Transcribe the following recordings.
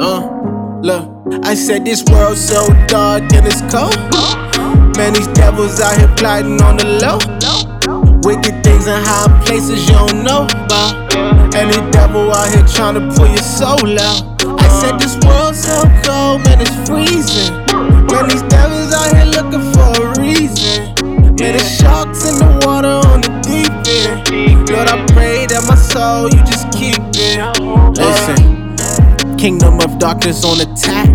Uh, I said this world's so dark and it's cold. Man, these devils out here plotting on the low. Wicked things in high places you don't know about. Any devil out here trying to pull your soul out. I said this world's so cold, man, it's freezing. Man, these devils out kingdom of darkness on attack.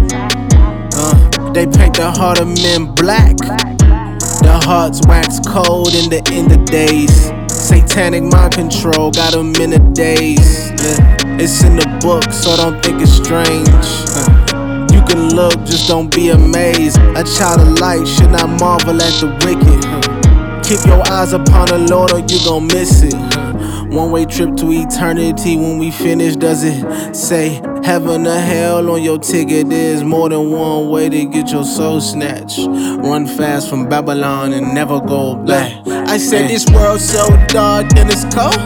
Uh, they paint the heart of men black. The hearts wax cold in the end of days. Satanic mind control got them in a daze. Yeah, it's in the book, so don't think it's strange. Uh, you can look, just don't be amazed. A child of light should not marvel at the wicked. Uh, keep your eyes upon the Lord, or you gon' miss it. Uh, one way trip to eternity when we finish. Does it say heaven or hell on your ticket? There's more than one way to get your soul snatched. Run fast from Babylon and never go back. I said this world so dark and it's cold.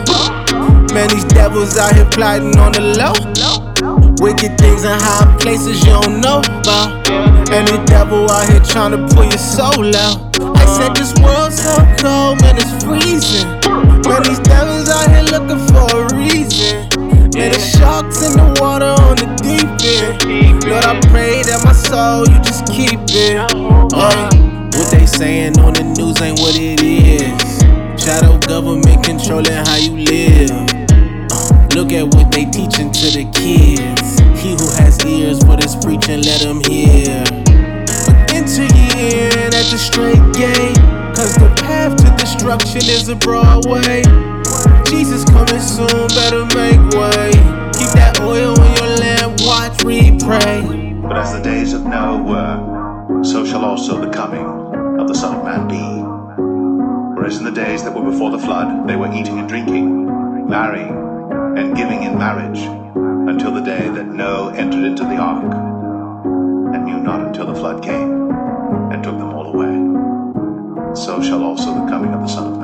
Man, these devils out here plotting on the low. Wicked things in high places you don't know about. And the devil out here trying to pull your soul out. Said this world so cold, man, it's freezing. Man, these devils out here looking for a reason. Man, the sharks in the water on the deep end. Lord, I pray that my soul you just keep it. Uh, what they saying on the news ain't what it is. Shadow government controlling how you live. Uh, look at what they teaching to the kids. He who has ears for this preaching, let him hear. But enter ye in at the strait gate. Destruction is a broad way. Jesus coming soon, better make way. Keep that oil your lamp, watch, pray. But as the days of Noah were, so shall also the coming of the Son of Man be. For as in the days that were before the flood, they were eating and drinking, marrying, and giving in marriage, until the day that Noah entered into the ark, and knew not until the flood came, so shall also the coming of the Son of